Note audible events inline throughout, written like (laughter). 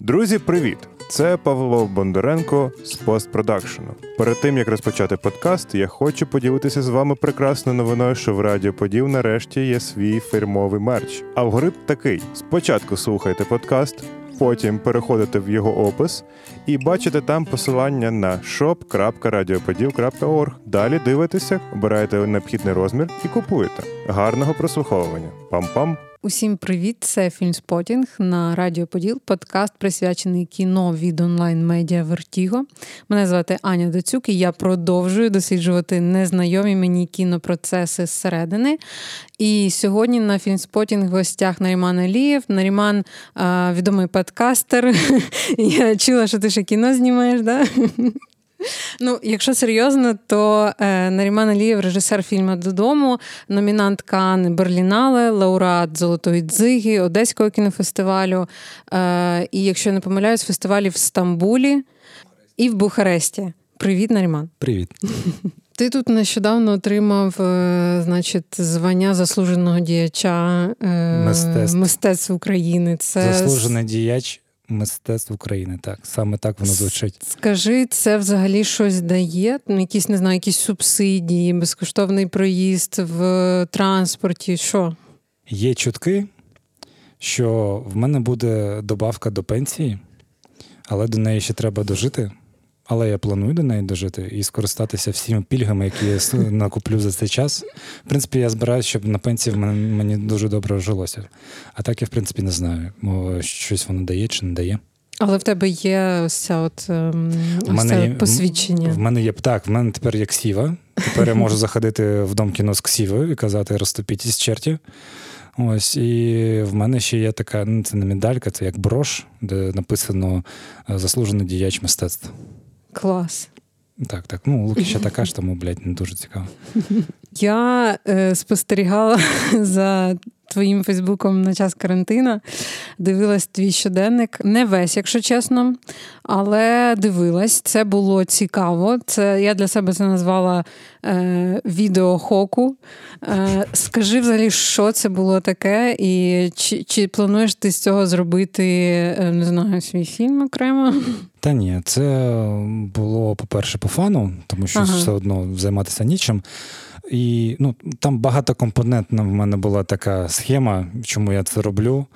Друзі, привіт! Це Павло Бондаренко з постпродакшену. Перед тим як розпочати подкаст, я хочу поділитися з вами прекрасною новиною, що в Радіо Поділ нарешті є свій фірмовий мерч. Алгоритм такий: спочатку слухайте подкаст, потім переходите в його опис і бачите там посилання на shop.radiopodіл.org. Далі дивитеся, обираєте необхідний розмір і купуєте. Гарного прослуховування. Пам-пам! Усім привіт! Це Фільмспотінг на Радіо Поділ, подкаст присвячений кіно від онлайн-медіа Вертіго. Мене звати Аня Доцюк, і я продовжую досліджувати незнайомі мені кінопроцеси зсередини. І сьогодні на Фільмспотінг в гостях Наріман Алієв. Наріман відомий подкастер. (laughs) Я чула, що ти ще кіно знімаєш, да? Ну, якщо серйозно, то е, Наріман Алієв, режисер фільму Додому, номінант Кан Берлінале, лауреат Золотої дзиги, Одеського кінофестивалю. Е, І якщо я не помиляюсь, фестивалі в Стамбулі і в Бухаресті. Привіт, Наріман. Привіт. Ти тут нещодавно отримав, е, значить, звання заслуженого діяча е, мистецтв, мистецтв України. Це заслужений діяч мистецтв України. Так, саме так воно звучить. Скажи, це взагалі щось дає? Ну, якісь не знаю, якісь субсидії, безкоштовний проїзд в транспорті. Що? Є чутки, що в мене буде добавка до пенсії, але до неї ще треба дожити. Але я планую до неї дожити і скористатися всіма пільгами, які я накуплю за цей час. В принципі, я збираюся, щоб на пенсії мені дуже добре жилося. А так я, в принципі, не знаю, щось воно дає чи не дає. Але в тебе є ось ця от ем, ось це є, посвідчення. В мене є так, в мене тепер є ксіва. Тепер я можу заходити в дом кіно з ксівою і казати розступіть черті. Ось, і в мене ще є така, ну це не медалька, це як брош, де написано заслужений діяч мистецтв. Клас. Так, так. Ну, Луки ще така ж, тому, блядь, не дуже цікаво. Я е, спостерігала (laughs) за твоїм Фейсбуком на час карантину. Дивилась твій щоденник. Не весь, якщо чесно, але дивилась. Це було цікаво. Це Я для себе це назвала е, відеохоку. Е, Скажи взагалі, що це було таке, і чи, чи плануєш ти з цього зробити е, не знаю, свій фільм окремо? Та ні, це було, по-перше, по фану, тому що ага. все одно займатися нічим. І ну, там багатокомпонентна в мене була така схема, чому я це роблю.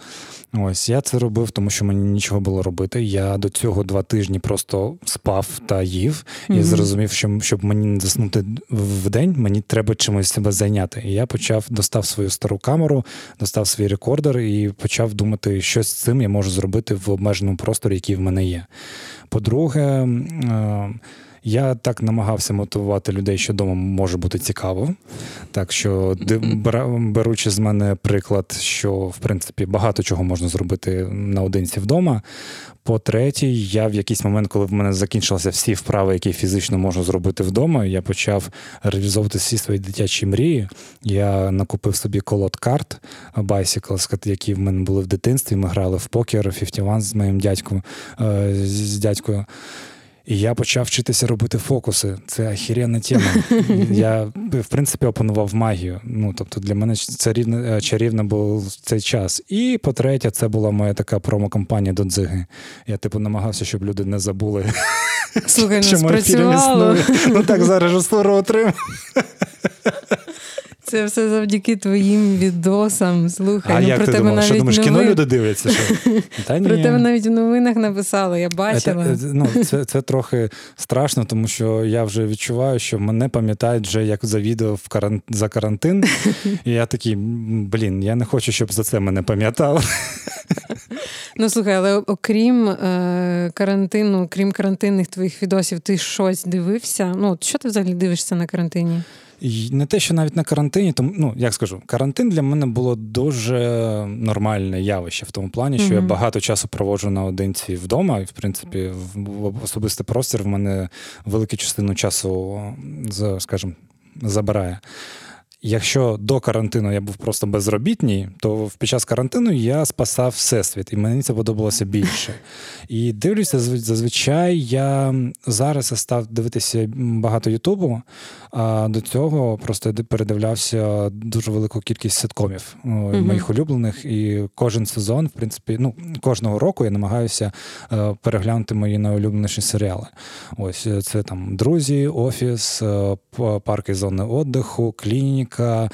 Ось я це робив, тому що мені нічого було робити. Я до цього два тижні просто спав та їв і mm-hmm. зрозумів, що щоб мені не заснути в день, мені треба чимось себе зайняти. І я почав достав свою стару камеру, достав свій рекордер і почав думати, що з цим я можу зробити в обмеженому просторі, який в мене є. По-друге, е, я так намагався мотивувати людей, що вдома може бути цікаво. Так що, беручи з мене приклад, що в принципі багато чого можна зробити наодинці вдома. По-третє, я в якийсь момент, коли в мене закінчилися всі вправи, які фізично можу зробити вдома, я почав реалізовувати всі свої дитячі мрії. Я накупив собі колод карт Bicycles, які в мене були в дитинстві. Ми грали в покер 51 з моїм дядьком е, з дядькою. І я почав вчитися робити фокуси. Це ахіренна тема. (laughs) Я, в принципі, опанував магію. Ну, тобто, для мене це рівне, чарівно був цей час. І по-третє, це була моя така промо-кампанія до дзиги. Я, типу, намагався, щоб люди не забули. Слухай, ну, (laughs) спрацювало. Ну так за режисуру отримав. (laughs) Це все завдяки твоїм відосам. Слухай, а ну як про ти тебе думав? навіть що думаєш, новин... кіно люди дивляться? Що? (laughs) Та ні. Про тебе навіть в новинах написали, я бачила. Це, ну, це це трохи страшно, тому що я вже відчуваю, що мене пам'ятають вже як за відео в каран... за карантин. (laughs) І я такий, блін, я не хочу, щоб за це мене пам'ятали. (laughs) Ну слухай, але окрім е, карантину, крім карантинних твоїх відосів, ти щось дивився? Ну, що ти взагалі дивишся на карантині? І Не те, що навіть на карантині, тому ну як скажу, карантин для мене було дуже нормальне явище в тому плані, що mm-hmm. я багато часу проводжу наодинці вдома, і в принципі, в особистий простір в мене велику частину часу, скажімо, забирає. Якщо до карантину я був просто безробітній, то під час карантину я спасав всесвіт, і мені це подобалося більше. І дивлюся, зазвичай я зараз став дивитися багато Ютубу, а до цього просто передивлявся дуже велику кількість ситкомів mm моїх улюблених. І кожен сезон, в принципі, ну кожного року я намагаюся е, переглянути мої найулюбленіші серіали. Ось е, це там друзі, офіс, е, парки зони віддиху, клініка,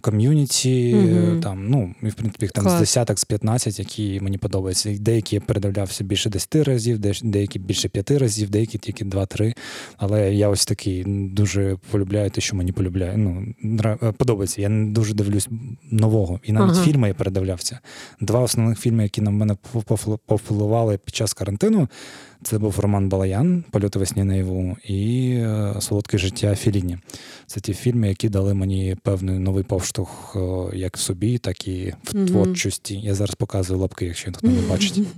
ком'юніті. Mm-hmm. Там ну і в принципі там Клас. з десяток, з 15, які мені подобаються. Деякі я передивлявся більше 10 разів, деякі більше 5 разів, деякі тільки 2-3. Але я ось такий дуже полюбляю те, що мені полюбляє. Ну подобається. Я не дуже дивлюсь нового. І навіть ага. фільми я передивлявся. Два основних фільми, які на мене повпливали під час карантину. Це був Роман Балаян, Польоти весні наяву і е, Солодке життя Філіні. Це ті фільми, які дали мені певний новий повштовх е, як в собі, так і в mm-hmm. творчості. Я зараз показую лапки, якщо ніхто не бачить. (laughs)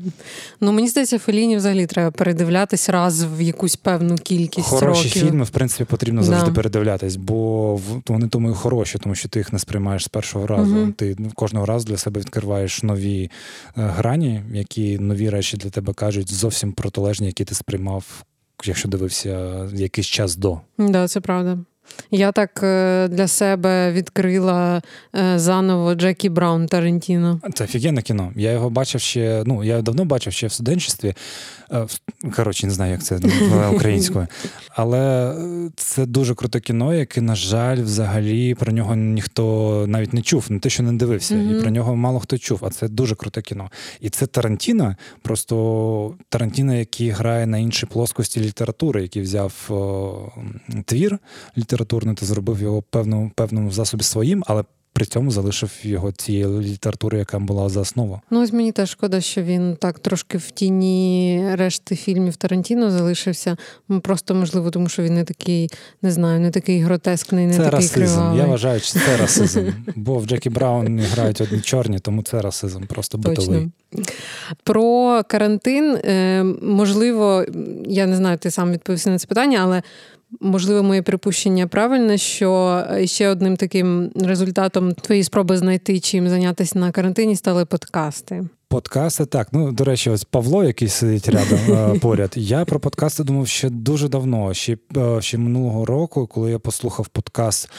Ну мені здається, Феліні взагалі треба передивлятись раз в якусь певну кількість. Хороші років. фільми, в принципі, потрібно завжди да. передивлятись, бо вони тому і хороші, тому що ти їх не сприймаєш з першого разу. Mm-hmm. Ти кожного разу для себе відкриваєш нові е, грані, які нові речі для тебе кажуть зовсім протилежні, які ти сприймав, якщо дивився якийсь час до. Так, да, це правда. Я так е, для себе відкрила е, заново Джекі Браун Тарантіно. Це офігенне кіно. Я його бачив ще. Ну я давно бачив ще в студентстві. Е, коротше, не знаю, як це (laughs) українською. Але це дуже круте кіно, яке, на жаль, взагалі про нього ніхто навіть не чув, не те, що не дивився, mm-hmm. і про нього мало хто чув. А це дуже круте кіно. І це Тарантіно, просто Тарантіно, який грає на іншій плоскості літератури, який взяв о, твір літературний та зробив його певному певному засобі своїм, але при цьому залишив його цієї літератури, яка була за основу. Ну ось мені теж шкода, що він так трошки в тіні решти фільмів Тарантіно залишився. Просто можливо, тому що він не такий, не знаю, не такий гротескний, не це такий расизм. кривавий. Я вважаю, що це расизм. (laughs) Бо в Джекі Браун грають одні чорні, тому це расизм, просто битовий. Про карантин, е, можливо, я не знаю, ти сам відповісти на це питання, але Можливо, моє припущення правильне, що е, ще одним таким результатом твоєї спроби знайти чим зайнятися на карантині стали подкасти. Подкасти, так. Ну, до речі, ось Павло, який сидить рядом е, (laughs) поряд. Я про подкасти думав ще дуже давно, ще е, ще минулого року, коли я послухав подкаст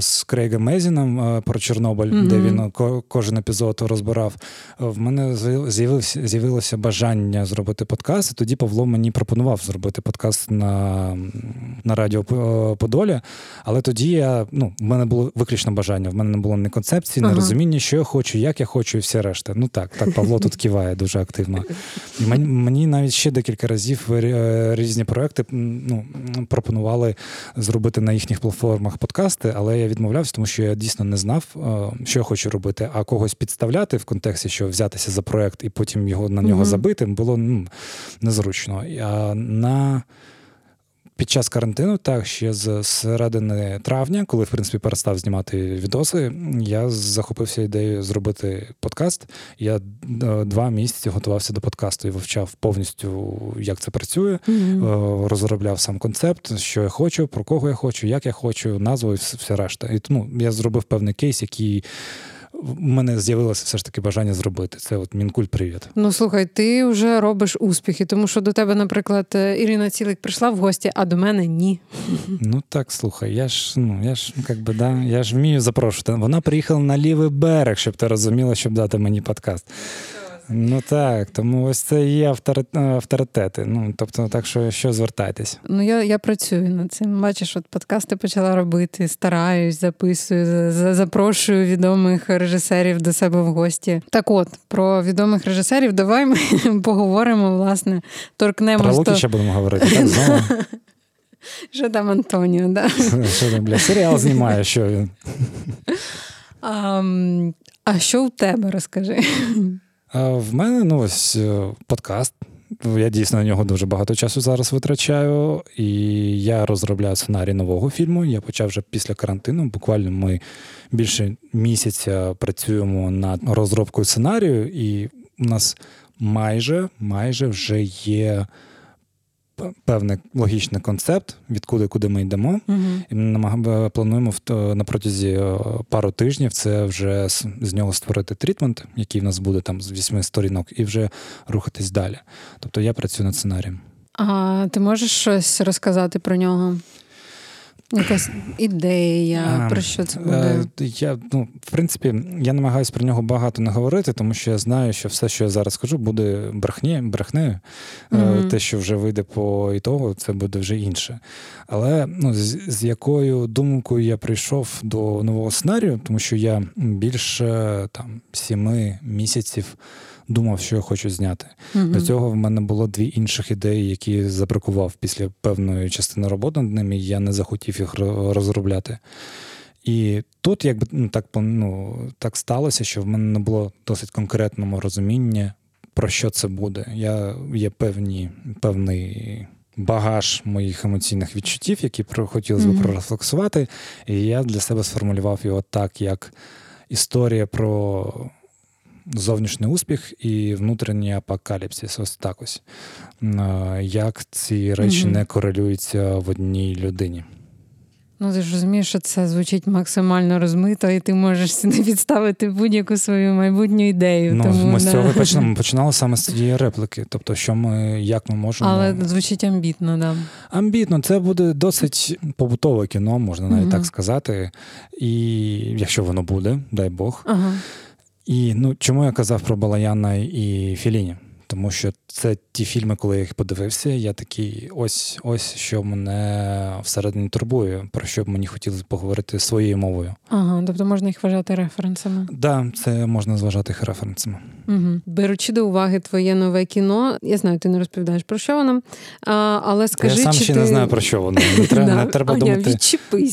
з Крейгом Мезіном е, про Чорнобиль, mm-hmm. де він кожен епізод розбирав. В мене з'явилося з'явилося бажання зробити подкаст. і Тоді Павло мені пропонував зробити подкаст на на Радіо Подолі. Але тоді я ну, в мене було виключно бажання. В мене не було ні концепції, ні uh-huh. розуміння, що я хочу, як я хочу, і все решта. Ну так, так, Павло тут киває дуже активно. І мені, навіть ще декілька разів е, різні проекти ну, пропонували зробити на їхніх платформах подкасти але я відмовлявся, тому що я дійсно не знав, що я хочу робити, а когось підставляти в контексті, що взятися за проект і потім його на нього mm-hmm. забити, було ну, незручно. А на під час карантину, так ще з середини травня, коли в принципі перестав знімати відоси, я захопився ідеєю зробити подкаст. Я е, два місяці готувався до подкасту і вивчав повністю, як це працює, mm-hmm. розробляв сам концепт, що я хочу, про кого я хочу, як я хочу, назву і все решта. І тому я зробив певний кейс, який в мене з'явилося все ж таки бажання зробити. Це от Мінкуль, привіт. Ну слухай, ти вже робиш успіхи, тому що до тебе, наприклад, е, Ірина Цілик прийшла в гості, а до мене ні. Ну так, слухай, я ж ну я ж як би да, я ж вмію запрошувати. Вона приїхала на лівий берег, щоб ти розуміла, щоб дати мені подкаст. Ну так, тому ось це є авторитети. Ну тобто, так що що звертайтесь. Ну я я працюю над цим. Бачиш, от подкасти почала робити, стараюсь, записую, запрошую відомих режисерів до себе в гості. Так, от про відомих режисерів, давай ми (laughs) поговоримо, власне, торкнемо. Про Лукіча будемо говорити. так, знову. (laughs) Що там Антоніо, да? (laughs) Що там, бля, серіал знімає, що він. А, а що у тебе розкажи? В мене ну ось е, подкаст. Я дійсно на нього дуже багато часу зараз витрачаю, і я розробляю сценарій нового фільму. Я почав вже після карантину. Буквально ми більше місяця працюємо над розробкою сценарію, і у нас майже майже вже є певний логічний концепт, відкуди куди ми йдемо. І ми намаг... плануємо в на протязі пару тижнів це вже з нього створити трітмент, який в нас буде там з вісьми сторінок, і вже рухатись далі. Тобто я працюю над сценарієм. А ти можеш щось розказати про нього? Якась ідея, про що це буде? Е, я, ну, В принципі, я намагаюся про нього багато не говорити, тому що я знаю, що все, що я зараз скажу, буде брехні, брехнею. Mm-hmm. Те, що вже вийде по ітогу, це буде вже інше. Але ну, з, з якою думкою я прийшов до нового сценарію, тому що я більше там сіми місяців думав, що я хочу зняти. Mm-hmm. До цього в мене було дві інших ідеї, які забракував після певної частини роботи над ними, і я не захотів їх розробляти. І тут, якби ну, так ну, так сталося, що в мене не було досить конкретного розуміння, про що це буде. Я Є певні, певний багаж моїх емоційних відчуттів, які хотілося б mm-hmm. прорефлексувати. І я для себе сформулював його так, як історія про зовнішній успіх і внутрішній апокаліпсис. Ось так ось. Як ці речі mm-hmm. не корелюються в одній людині. Ну, ти ж розумієш, що це звучить максимально розмито, і ти можеш сюди підставити будь-яку свою майбутню ідею. Ну, тому, Ми да. з цього починали, починали саме з цієї реплики. Тобто, що ми, як ми можемо. Але звучить амбітно, да. Амбітно, це буде досить побутове кіно, можна навіть угу. так сказати. І якщо воно буде, дай Бог. Ага. І ну, чому я казав про Балаяна і Філіні? Тому що це ті фільми, коли я їх подивився, я такий, ось ось що мене всередині турбує, про що б мені хотілося поговорити своєю мовою. Ага, тобто можна їх вважати референсами? Так, да, це можна зважати їх референсами. Угу. Беручи до уваги твоє нове кіно, я знаю, ти не розповідаєш про що воно, а, але скажи, я сам чи ще ти... не знаю про що воно. Не (laughs) треба, не треба думати,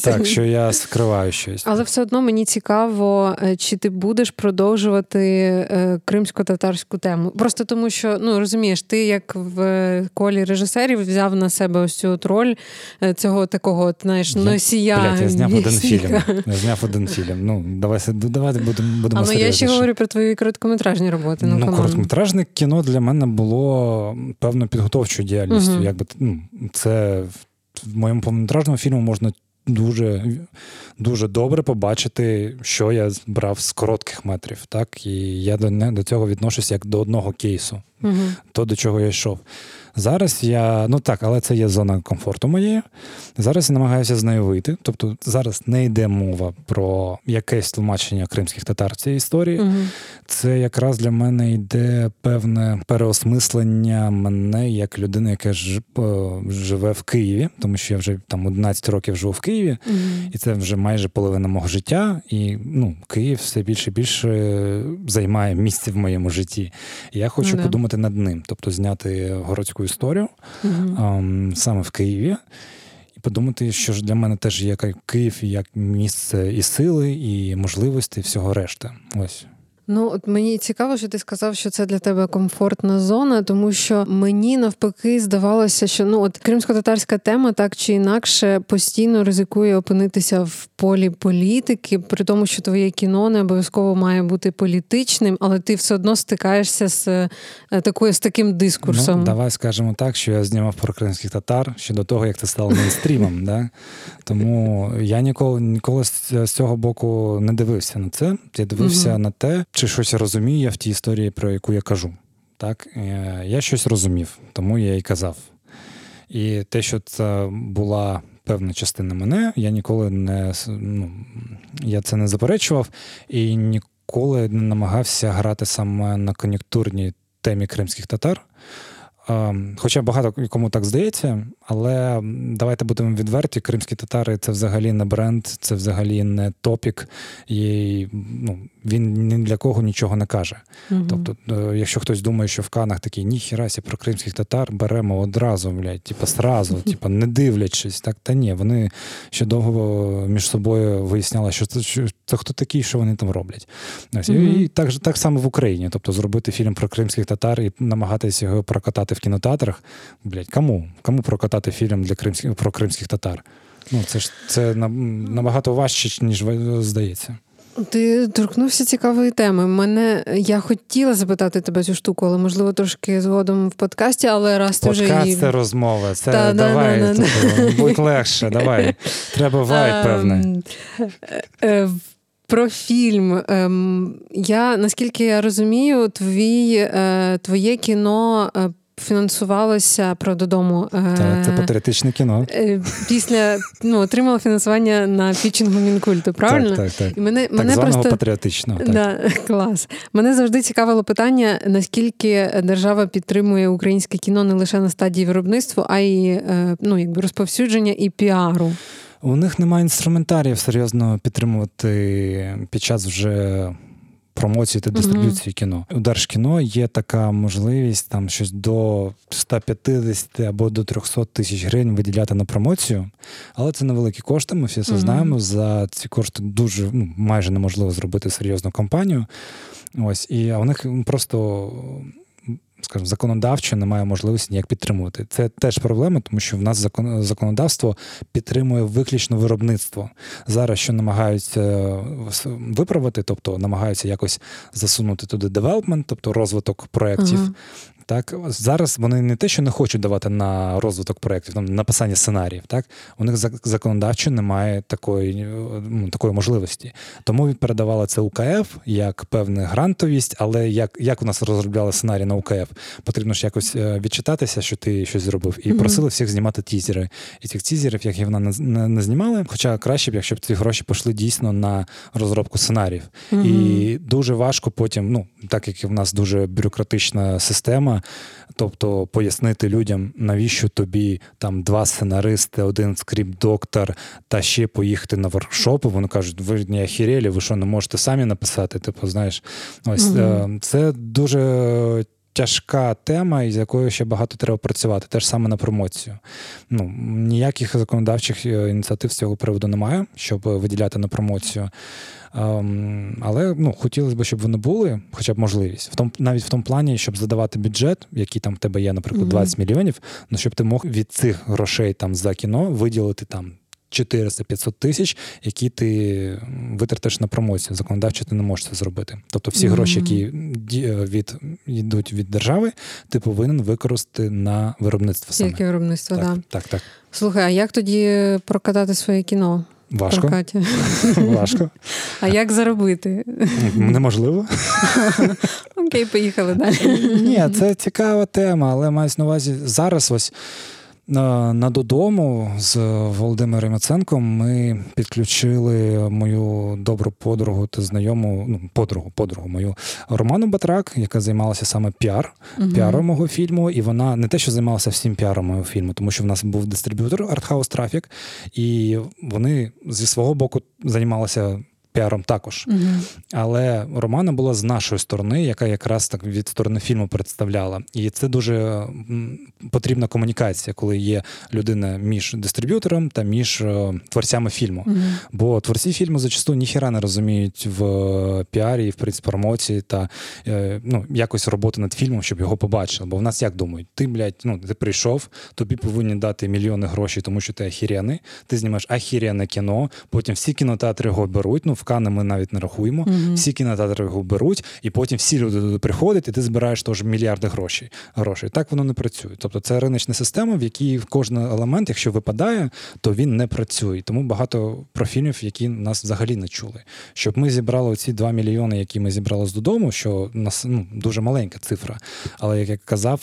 так, що я скриваю щось. Але все одно мені цікаво, е, чи ти будеш продовжувати е, кримсько-татарську тему. Просто тому, що ну розумієш, ти як в колі режисерів взяв на себе ось цю роль е, цього такого, знаєш, носія. Блять, я зняв один фільм. Я (laughs) зняв один фільм. Ну, давай, давайте будемо будемо. Ну я ще говорю про твої короткометражні роботи. Ну, ну короткометражне кіно для мене було певно підготовчою діяльністю. Угу. Якби ну, це в моєму повнометражному фільму можна дуже дуже добре побачити, що я брав з коротких метрів. Так? І я до до цього відношусь як до одного кейсу, угу. то до чого я йшов. Зараз я, ну так, але це є зона комфорту моєї. Зараз я намагаюся з нею вийти. Тобто зараз не йде мова про якесь тлумачення кримських татар в цій історії. Угу. Це якраз для мене йде певне переосмислення мене як людини, яка ж, живе в Києві, тому що я вже там 11 років живу в Києві, угу. і це вже майже половина мого життя. І ну, Київ все більше і більше займає місце в моєму житті. І я хочу ну, подумати над ним, тобто зняти городську історію mm-hmm. саме в Києві. І подумати, що ж для мене теж є Київ як місце і сили, і можливості, і всього решти. Ось. Ну, от мені цікаво, що ти сказав, що це для тебе комфортна зона, тому що мені навпаки здавалося, що ну от кримсько-татарська тема так чи інакше постійно ризикує опинитися в полі політики, при тому, що твоє кіно не обов'язково має бути політичним, але ти все одно стикаєшся з е, такою з таким дискурсом. Ну, Давай скажемо так, що я знімав про кримських татар ще до того, як це стало мейнстрімом. (laughs) да? Тому я ніколи ніколи з цього боку не дивився на це. Я дивився на те чи щось розумію я в тій історії, про яку я кажу. Так? Е, я щось розумів, тому я і казав. І те, що це була певна частина мене, я ніколи не ну, я це не заперечував і ніколи не намагався грати саме на кон'юнктурній темі кримських татар. Хоча багато кому так здається, але давайте будемо відверті: кримські татари це взагалі не бренд, це взагалі не топік, і ну, він ні для кого нічого не каже. Угу. Тобто, е, якщо хтось думає, що в Канах такий ніхірасі про кримських татар беремо одразу, блядь, типу, сразу, (laughs) типу, не дивлячись, так та ні, вони ще довго між собою виясняли, що це що це хто такий, що вони там роблять. Ось, угу. І так так само в Україні, тобто зробити фільм про кримських татар і намагатися його прокатати в кінотеатрах. Блядь, кому? Кому прокатати фільм для кримських про кримських татар? Ну, це ж це набагато важче, ніж здається. Ти торкнувся цікавої теми. Мене я хотіла запитати тебе цю штуку, але можливо трошки згодом в подкасті, але раз ти вже Подкаст це розмова. Це Та, да, давай, да, да, типу, будь легше, давай. Треба вайб, Ем, певне. е, Про фільм. Ем, Я наскільки я розумію, твій, е, твоє кіно е, фінансувалося правда додому. е, Так, це патріотичне кіно. е, Після ну, отримало фінансування на пітчингу Мінкульту, правильно? Так, так, так. І мене, Так мене званого просто патріотичного. Так. Да, клас. Мене завжди цікавило питання, наскільки держава підтримує українське кіно не лише на стадії виробництва, а й е, ну, якби розповсюдження і піару. У них немає інструментаріїв серйозно підтримувати під час вже промоції та дистриб'юції кіно. У Держкіно є така можливість там щось до 150 або до 300 тисяч гривень виділяти на промоцію, але це невеликі кошти. Ми всі це Мгм. знаємо. За ці кошти дуже ну, майже неможливо зробити серйозну кампанію. Ось і а у них просто. Скажімо, законодавчо немає можливості ніяк підтримувати. Це теж проблема, тому що в нас закон, законодавство підтримує виключно виробництво. Зараз що намагаються е, виправити, тобто намагаються якось засунути туди девелопмент, тобто розвиток проєктів. Ага. Так, зараз вони не те, що не хочуть давати на розвиток проєктів, там написання сценаріїв. Так, у них законодавчо немає такої, ну, такої можливості. Тому передавали це УКФ як певна грантовість, але як, як у нас розробляли сценарій на УКФ, потрібно ж якось е, відчитатися, що ти щось зробив, і Мгм. просили всіх знімати тізери. І цих тізерів, як і вона не, не, не знімали, хоча краще б, якщо б ці гроші пішли дійсно на розробку сценаріїв. І дуже важко потім, ну так як в нас дуже бюрократична система, тобто пояснити людям, навіщо тобі там два сценаристи, один скріп-доктор, та ще поїхати на воркшопи. Вони кажуть, ви не охерели, ви що не можете самі написати? Типу, знаєш, ось е, це дуже. Тяжка тема, із якою ще багато треба працювати, теж саме на промоцію. Ну ніяких законодавчих е, ініціатив з цього приводу немає, щоб виділяти на промоцію. Ем, але ну, хотілося б, щоб вони були, хоча б можливість. В тому, навіть в тому плані, щоб задавати бюджет, який там в тебе є, наприклад, Мгм. 20 мільйонів, ну щоб ти мог від цих грошей там за кіно виділити там. 400-500 тисяч, які ти витратиш на промоцію. Законодавчо ти не можеш це зробити. Тобто всі Мгм. гроші, які від, йдуть від держави, ти повинен використати на виробництво саме. Тільки виробництво, так, так. Да. так, так. Слухай, а як тоді прокатати своє кіно? Важко. (laughs) Важко. А як заробити? Неможливо. Окей, поїхали далі. Ні, це цікава тема, але мається на увазі зараз ось. На, додому з Володимиром Яценком ми підключили мою добру подругу та знайому, ну, подругу, подругу мою Роману Батрак, яка займалася саме піар, Мгм. піаром мого фільму. І вона не те, що займалася всім піаром мого фільму, тому що в нас був дистриб'ютор Arthouse Traffic, і вони зі свого боку займалися піаром також. Мгм. Але Романа була з нашої сторони, яка якраз так від сторони фільму представляла. І це дуже потрібна комунікація, коли є людина між дистриб'ютором та між е, творцями фільму. Мгм. Бо творці фільму зачасту ніхіра не розуміють в е, піарі, в принципі, промоції та е, ну, якось роботи над фільмом, щоб його побачили. Бо в нас як думають, ти, блядь, ну ти прийшов, тобі повинні дати мільйони грошей, тому що ти ахіряний, ти знімаєш ахіряне кіно, потім всі кінотеатри його беруть. Ну, в Кани ми навіть не рахуємо. Мгм. Всі кінотеатри його беруть, і потім всі люди туди приходять, і ти збираєш теж мільярди грошей. грошей. Так воно не працює. Тобто це риночна система, в якій кожен елемент, якщо випадає, то він не працює. Тому багато про фільмів, які нас взагалі не чули. Щоб ми зібрали ці 2 мільйони, які ми зібрали з додому, що нас ну, дуже маленька цифра. Але як я казав,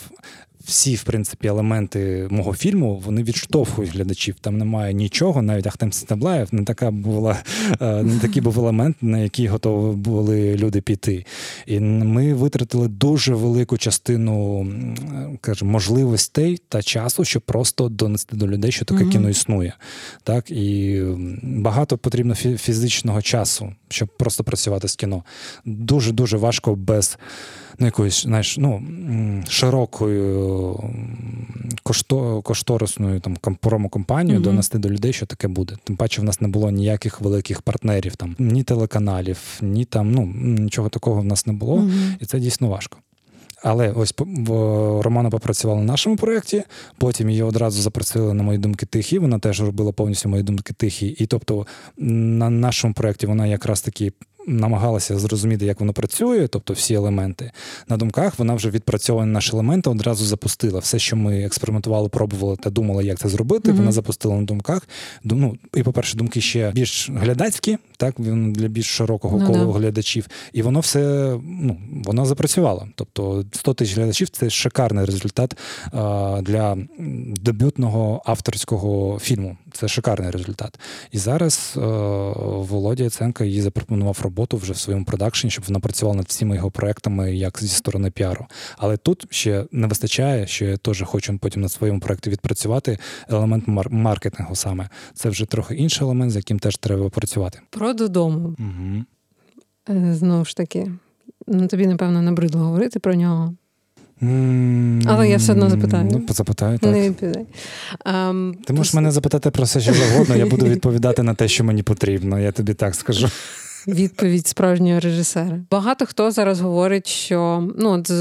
всі, в принципі, елементи мого фільму вони відштовхують глядачів. Там немає нічого, навіть Ахтем Сітаблаєв не така була, е, не такий був елемент, на який готові були люди піти. І ми витратили дуже велику частину м, кажемо, можливостей та часу, щоб просто донести до людей, що таке Мгм. кіно існує. Так і багато потрібно фізичного часу, щоб просто працювати з кіно. Дуже дуже важко без ну, якоїсь, знаєш, ну, широкою кошто, кошторисною там компанію mm-hmm. донести до людей, що таке буде. Тим паче, в нас не було ніяких великих партнерів, там ні телеканалів, ні там, ну нічого такого в нас не було, Мгм. і це дійсно важко. Але ось Романа попрацювала на нашому проєкті, потім її одразу запросили на мої думки тихі. Вона теж робила повністю мої думки тихі. І тобто на нашому проєкті вона якраз таки намагалася зрозуміти, як воно працює, тобто всі елементи. На думках вона вже відпрацьовані наші елементи одразу запустила. Все, що ми експериментували, пробували та думали, як це зробити. Mm-hmm. Вона запустила на думках. Ну, І, по-перше, думки ще більш глядацькі, так він для більш широкого ну, колу да. глядачів. І воно все ну, воно запрацювало. Тобто 100 тисяч глядачів це шикарний результат а, для дебютного авторського фільму. Це шикарний результат. І зараз а, Володя Яценко їй запропонував роботу вже в своєму продакшені, щоб вона працювала над всіма його проектами, як зі сторони піару. Але тут ще не вистачає, що я теж хочу потім на своєму проекті відпрацювати елемент маркетингу саме. Це вже трохи інший елемент, з яким теж треба працювати. Про додому. Угу. Знову ж таки, ну тобі, напевно, набридло говорити про нього. Mm, Але я все одно запитаю. Ну, запитаю, так. Не відповідай. Um, Ти можеш мене запитати про все, що завгодно, я буду (laughs) відповідати на те, що мені потрібно, я тобі так скажу. Відповідь справжнього режисера. Багато хто зараз говорить, що ну от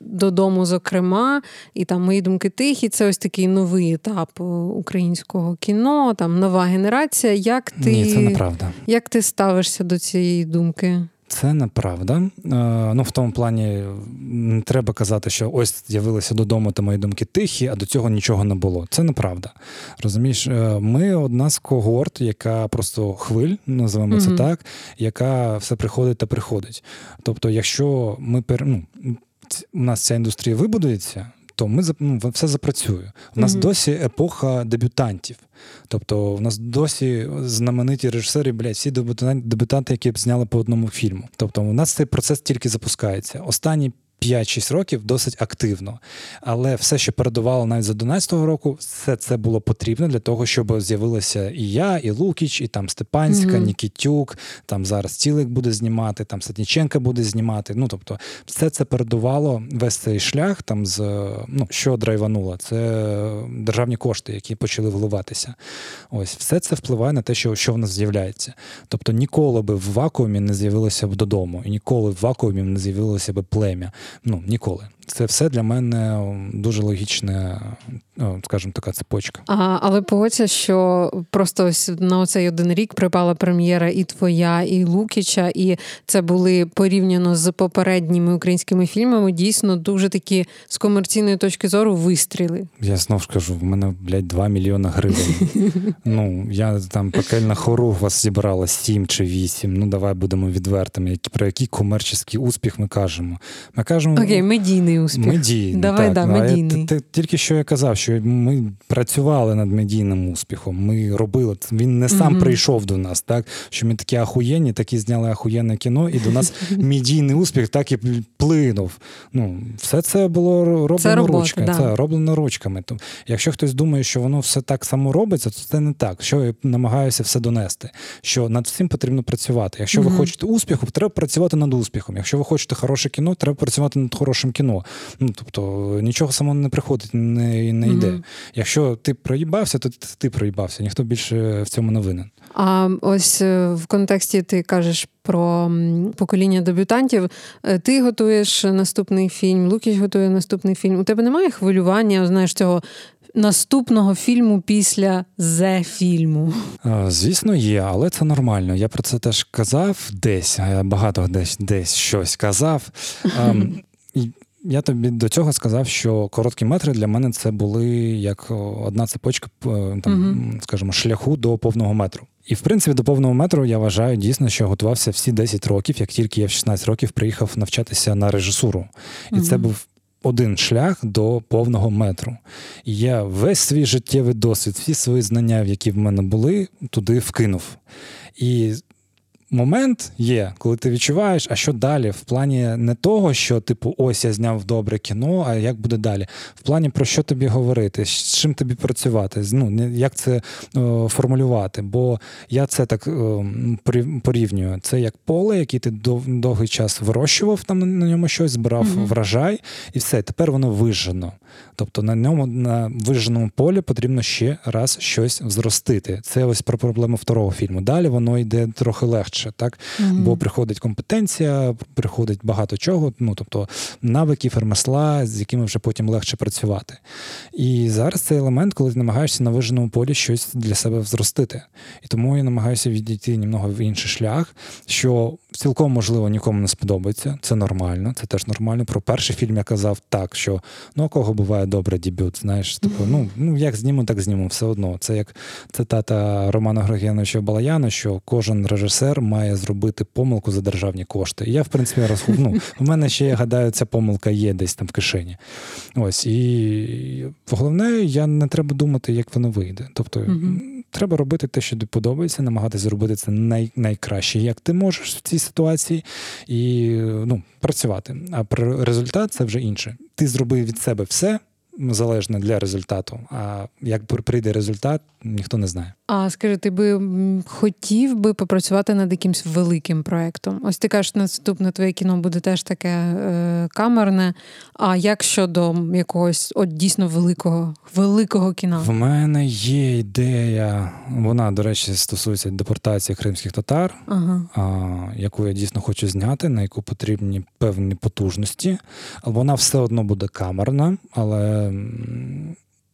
додому, зокрема, і там мої думки тихі. Це ось такий новий етап українського кіно, там нова генерація. Як ти Ні, це неправда. Як ти ставишся до цієї думки? Це неправда. Е, ну, в тому плані не треба казати, що ось з'явилися додому, та мої думки тихі, а до цього нічого не було. Це неправда. Розумієш, е, ми одна з когорт, яка просто хвиль, називаємо mm-hmm. це так, яка все приходить та приходить. Тобто, якщо ми ну, у нас ця індустрія вибудується, то ми ну, все запрацює. У нас mm-hmm. досі епоха дебютантів. Тобто, у нас досі знамениті режисери, блядь, всі дебютанти, які б зняли по одному фільму. Тобто, у нас цей процес тільки запускається. Останні 5-6 років досить активно. Але все, що передувало навіть за 11-го року, все це було потрібно для того, щоб з'явилися і я, і Лукіч, і там Степанська, mm-hmm. Нікітюк, там зараз Цілик буде знімати, там Сатніченка буде знімати. Ну тобто, все це передувало весь цей шлях, там з ну, що драйвануло, це державні кошти, які почали вливатися. Ось все це впливає на те, що що в нас з'являється. Тобто ніколи би в вакуумі не з'явилося б додому, і ніколи в вакуумі не з'явилося б плем'я. Ну ніколи. Це все для мене дуже логічне, скажімо, така цепочка. А, Але погодься, що просто ось на оцей один рік припала прем'єра і твоя, і Лукіча, і це були порівняно з попередніми українськими фільмами. Дійсно, дуже такі з комерційної точки зору вистріли. Я знов ж кажу, в мене блядь, 2 мільйони гривень. (laughs) Ну я там пекельна хору вас зібрала 7 чи 8. Ну давай будемо відвертими. Про який комерційний успіх ми кажемо? Ми кажемо окей, медійний успіх. Медійний, Давай, так. да, медійний. Ти, ти, тільки що я казав, що ми працювали над медійним успіхом. Ми робили Він не сам mm-hmm. прийшов до нас, так що ми такі ахуєнні, такі зняли ахуєнне кіно, і до нас (laughs) медійний успіх так і плинув. Ну, все це було роблено це робота, ручками. Да. Це роблено ручками. То, якщо хтось думає, що воно все так само робиться, то це не так. Що я намагаюся все донести. Що над всім потрібно працювати. Якщо mm-hmm. ви хочете успіху, треба працювати над успіхом. Якщо ви хочете хороше кіно, треба працювати над хорошим кіно. Ну тобто нічого само не приходить, не не йде. Mm-hmm. Якщо ти проїбався, то ти проїбався. Ніхто більше в цьому не винен. А ось е, в контексті ти кажеш про покоління дебютантів. Е, ти готуєш наступний фільм, Лукіч готує наступний фільм. У тебе немає хвилювання, знаєш, цього. Наступного фільму після зе фільму. Звісно, є, але це нормально. Я про це теж казав десь, багато десь десь щось казав. Я тобі до цього сказав, що короткі метри для мене це були як одна цепочка, там, uh скажімо, шляху до повного метру. І в принципі, до повного метру я вважаю дійсно, що готувався всі 10 років, як тільки я в 16 років приїхав навчатися на режисуру. І uh це був один шлях до повного метру. І я весь свій життєвий досвід, всі свої знання, які в мене були, туди вкинув. І момент є, коли ти відчуваєш, а що далі? В плані не того, що, типу, ось я зняв добре кіно, а як буде далі? В плані про що тобі говорити, з чим тобі працювати, ну, як це о, е, формулювати? Бо я це так о, е, порівнюю. Це як поле, яке ти дов, довгий час вирощував там на ньому щось, збирав mm-hmm. врожай, і все, тепер воно вижено. Тобто на ньому на виженому полі потрібно ще раз щось зростити. Це ось про проблему второго фільму. Далі воно йде трохи легше, так mm бо приходить компетенція, приходить багато чого. Ну тобто навиків, ремесла, з якими вже потім легше працювати. І зараз цей елемент, коли ти намагаєшся на виженому полі щось для себе зростити. І тому я намагаюся відійти німного в інший шлях, що Цілком можливо нікому не сподобається. Це нормально, це теж нормально. Про перший фільм я казав так, що ну у кого буває добре дебют. Знаєш, типу, ну ну як зніму, так зніму. Все одно. Це як цитата Романа Григєновича Балаяна, що кожен режисер має зробити помилку за державні кошти. І я, в принципі, розхов... ну, (laughs) в мене ще я гадаю, ця помилка є десь там в кишені. Ось і головне, я не треба думати, як воно вийде. Тобто. Mm-hmm треба робити те, що тобі подобається, намагатися зробити це най, найкраще, як ти можеш в цій ситуації, і ну, працювати. А про результат це вже інше. Ти зробив від себе все залежне для результату. А як прийде результат, ніхто не знає. А скажи, ти би хотів би попрацювати над якимсь великим проєктом? Ось ти кажеш, наступне твоє кіно буде теж таке е, камерне. А як щодо якогось от дійсно великого великого кіна? В мене є ідея. Вона, до речі, стосується депортації кримських татар, ага. а, яку я дійсно хочу зняти, на яку потрібні певні потужності. Вона все одно буде камерна, але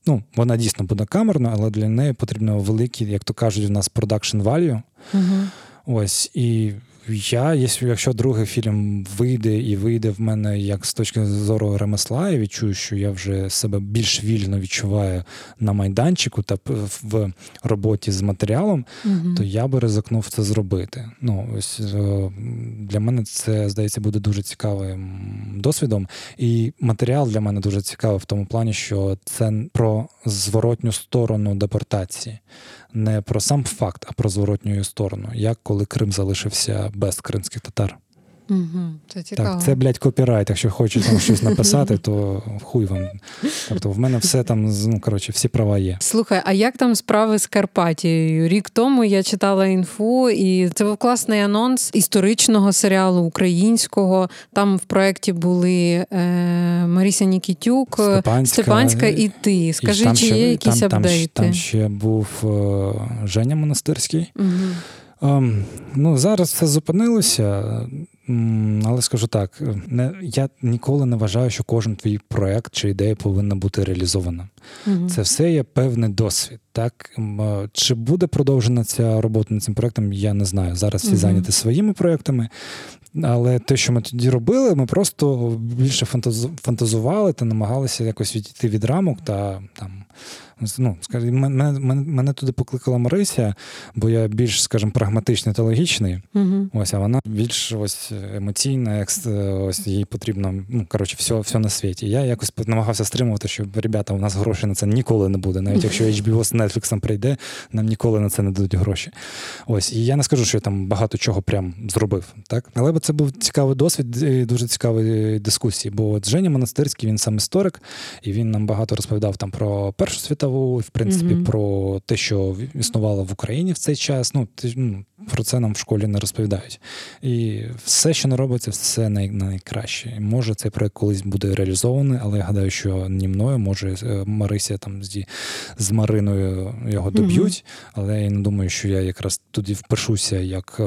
ну, вона дійсно буде камерна, але для неї потрібно великі, як то кажуть, у нас production value. Угу. Ось і я, якщо другий фільм вийде і вийде в мене як з точки зору ремесла, я відчую, що я вже себе більш вільно відчуваю на майданчику та в роботі з матеріалом, угу. то я би ризикнув це зробити. Ну ось е, для мене це здається буде дуже цікавим досвідом. І матеріал для мене дуже цікавий в тому плані, що це про зворотню сторону депортації не про сам факт, а про зворотню сторону, як коли Крим залишився без кримських татар. Угу, Це цікаво. Так, це, блядь, копірайт. Якщо хочете там щось написати, то хуй вам. Тобто в мене все там, ну, коротше, всі права є. Слухай, а як там справи з Карпатією? Рік тому я читала інфу, і це був класний анонс історичного серіалу українського. Там в проєкті були е, Маріся Нікітюк, Степанська, Степанська і ти. Скажи, чи ще, є якісь там, апдейти? Там, там ще був е, Женя Монастирський. Угу. Um, ну, Зараз це зупинилося. Але скажу так, не я ніколи не вважаю, що кожен твій проект чи ідея повинна бути реалізована. Угу. Це все є певний досвід. Так чи буде продовжена ця робота над цим проектом, я не знаю. Зараз всі угу. зайняті своїми проектами. Але те, що ми тоді робили, ми просто більше фантазували та намагалися якось відійти від рамок та там ну, скажімо, мене, мене, мене туди покликала Марися, бо я більш, скажімо, прагматичний та логічний. uh Ось, а вона більш ось емоційна, як ось їй потрібно, ну коротше, все все на світі. Я якось намагався стримувати, що ребята, у нас грошей на це ніколи не буде. Навіть якщо HBO з Netflix прийде, нам ніколи на це не дадуть гроші. Ось, і я не скажу, що я там багато чого прям зробив. Так, але це був цікавий досвід і дуже цікаві дискусії. Бо от Женя Монастирський, він сам історик, і він нам багато розповідав там про Першу світову, в принципі, mm-hmm. про те, що існувало в Україні в цей час. Ну, ну про це нам в школі не розповідають. І все, що не робиться, все най- найкраще. Може, цей проект колись буде реалізований, але я гадаю, що ні мною, може, е, Марися там з, з Мариною його доб'ють, mm-hmm. але я не думаю, що я якраз туди впишуся як.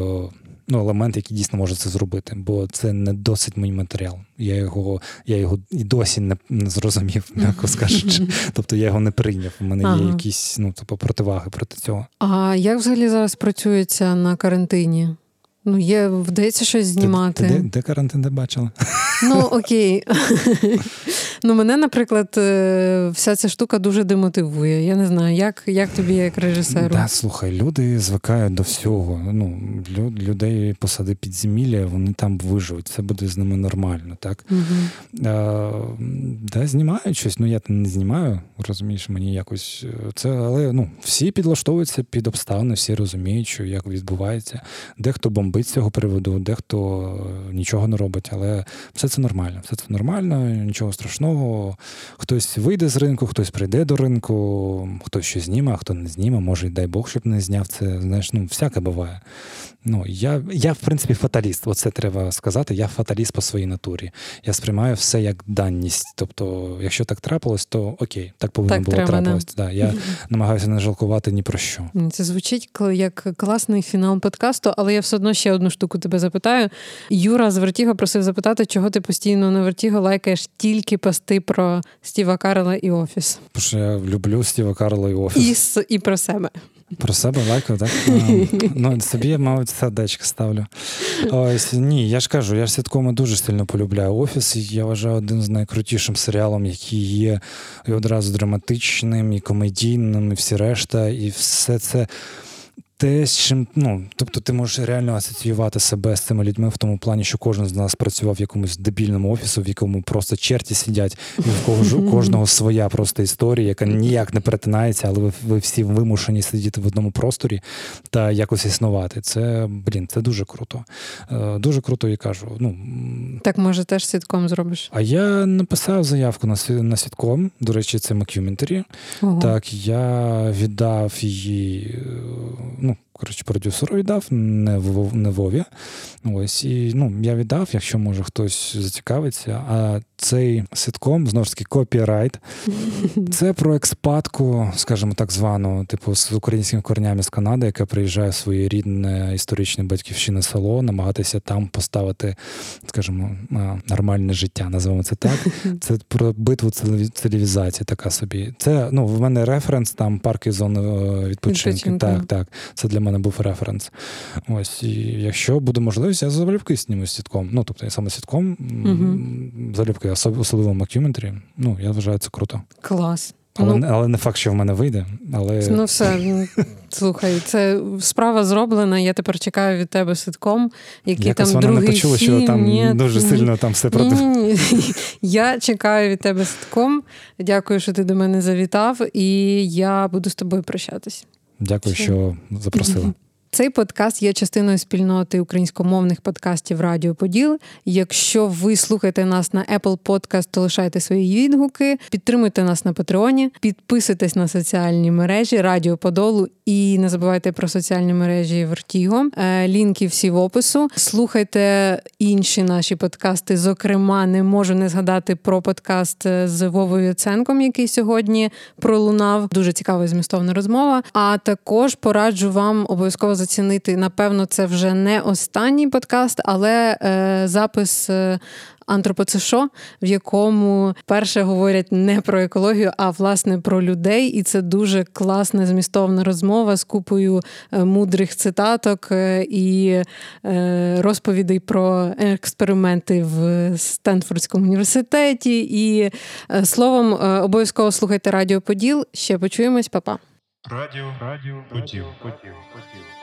Ну, елемент, який дійсно може це зробити, бо це не досить мій матеріал. Я його я його і досі не, не зрозумів, (laughs) м'яко скажучи. Тобто я його не прийняв. У мене ага. є якісь ну, тобто, противаги проти цього. А як взагалі зараз працюється на карантині? Ну, є, вдається щось знімати. Ти, ти, де, де карантин де бачила? Ну, окей. (laughs) Ну, мене, наприклад, е, вся ця штука дуже демотивує. Я не знаю, як як тобі, як режисеру? Да, слухай, люди звикають до всього. Ну, Людей посади підземілля, вони там виживуть. Це буде з ними нормально, так? Угу. А, да, Знімають щось, ну я не знімаю, розумієш, мені якось е, це, але ну, всі підлаштовуються під обставини, всі розуміють, що як відбувається. Дехто бомбить з цього приводу, дехто нічого не робить, але все це нормально. Все це нормально, нічого страшного основного. Хтось вийде з ринку, хтось прийде до ринку, хтось щось зніме, а хто не зніме, може, дай Бог, щоб не зняв це. Знаєш, ну всяке буває. Ну, Я, я, в принципі, фаталіст. Оце треба сказати. Я фаталіст по своїй натурі. Я сприймаю все як даність. Тобто, якщо так трапилось, то окей, так повинно так, було трапилось. Да, Я (laughs) намагаюся не жалкувати ні про що. Це звучить як класний фінал подкасту, але я все одно ще одну штуку тебе запитаю. Юра з Вертіго просив запитати, чого ти постійно на Вертіго лайкаєш тільки пости про Стіва Карла і Офіс. Що я люблю Стіва Карла і Офіс. І, і про себе. Про себе лайкаю, так? ну, Собі я, мабуть, сердечко ставлю. Ось Ні, я ж кажу, я ж сіткоми дуже сильно полюбляю офіс. Я вважаю один з найкрутішим серіалом, який є і одразу драматичним, і комедійним, і всі решта, і все це те, з чим, ну, тобто ти можеш реально асоціювати себе з цими людьми в тому плані, що кожен з нас працював в якомусь дебільному офісу, в якому просто черті сидять, і в кого, (laughs) кожного своя просто історія, яка ніяк не перетинається, але ви, ви всі вимушені сидіти в одному просторі та якось існувати. Це, блін, це дуже круто. Е, дуже круто і кажу. Ну, Так, може, теж сітком зробиш? А я написав заявку на на сітком, до речі, це Макюментарі. Так, я віддав її. Е, ну, коротше, продюсеру віддав, не в не Вові. Ось, і ну, я віддав, якщо може хтось зацікавиться. А цей ситком, знову ж таки, копірайт. (laughs) Це про експатку, скажімо так звану, типу, з українськими корнями з Канади, яка приїжджає в своє рідне історичне батьківщине село, намагатися там поставити, скажімо, нормальне життя, називаємо це так. (laughs) Це про битву цивілізації, така собі. Це ну, в мене референс, там парки зони е, відпочинку. Так, так. Це для мене був референс. Ось, і якщо буде можливість, я залюбки сніму з сітком. Ну, тобто я саме сітком угу. залюбки, особливо в макюментрі. Ну, я вважаю, це круто. Клас. Але ну, але не факт, що в мене вийде. Але... Ну, все, ну, слухай, це справа зроблена. Я тепер чекаю від тебе ситком, який Якось там другий не почула, фільм. що там ні, дуже сильно там все проти. Ні, ні, Я чекаю від тебе ситком. Дякую, що ти до мене завітав, і я буду з тобою прощатись. Дякую, що запросила. (laughs) Цей подкаст є частиною спільноти українськомовних подкастів Радіо Поділ. Якщо ви слухаєте нас на Apple Podcast, то лишайте свої відгуки, підтримуйте нас на Патреоні, підписуйтесь на соціальні мережі Радіо Подолу і не забувайте про соціальні мережі Вертіго. Е, лінки всі в опису. Слухайте інші наші подкасти. Зокрема, не можу не згадати про подкаст з Вовою Яценком, який сьогодні пролунав. Дуже цікава і змістовна розмова. А також пораджу вам обов'язково зацінити. Напевно, це вже не останній подкаст, але е, запис. Е, Антропоцешо, в якому перше говорять не про екологію, а власне про людей, і це дуже класна змістовна розмова з купою е, мудрих цитаток е, і е, розповідей про експерименти в Стенфордському університеті. І словом, обов'язково слухайте Радіо Поділ. Ще почуємось, Па-па. Радіо, радіо, Поділ, Поділ, Поділ.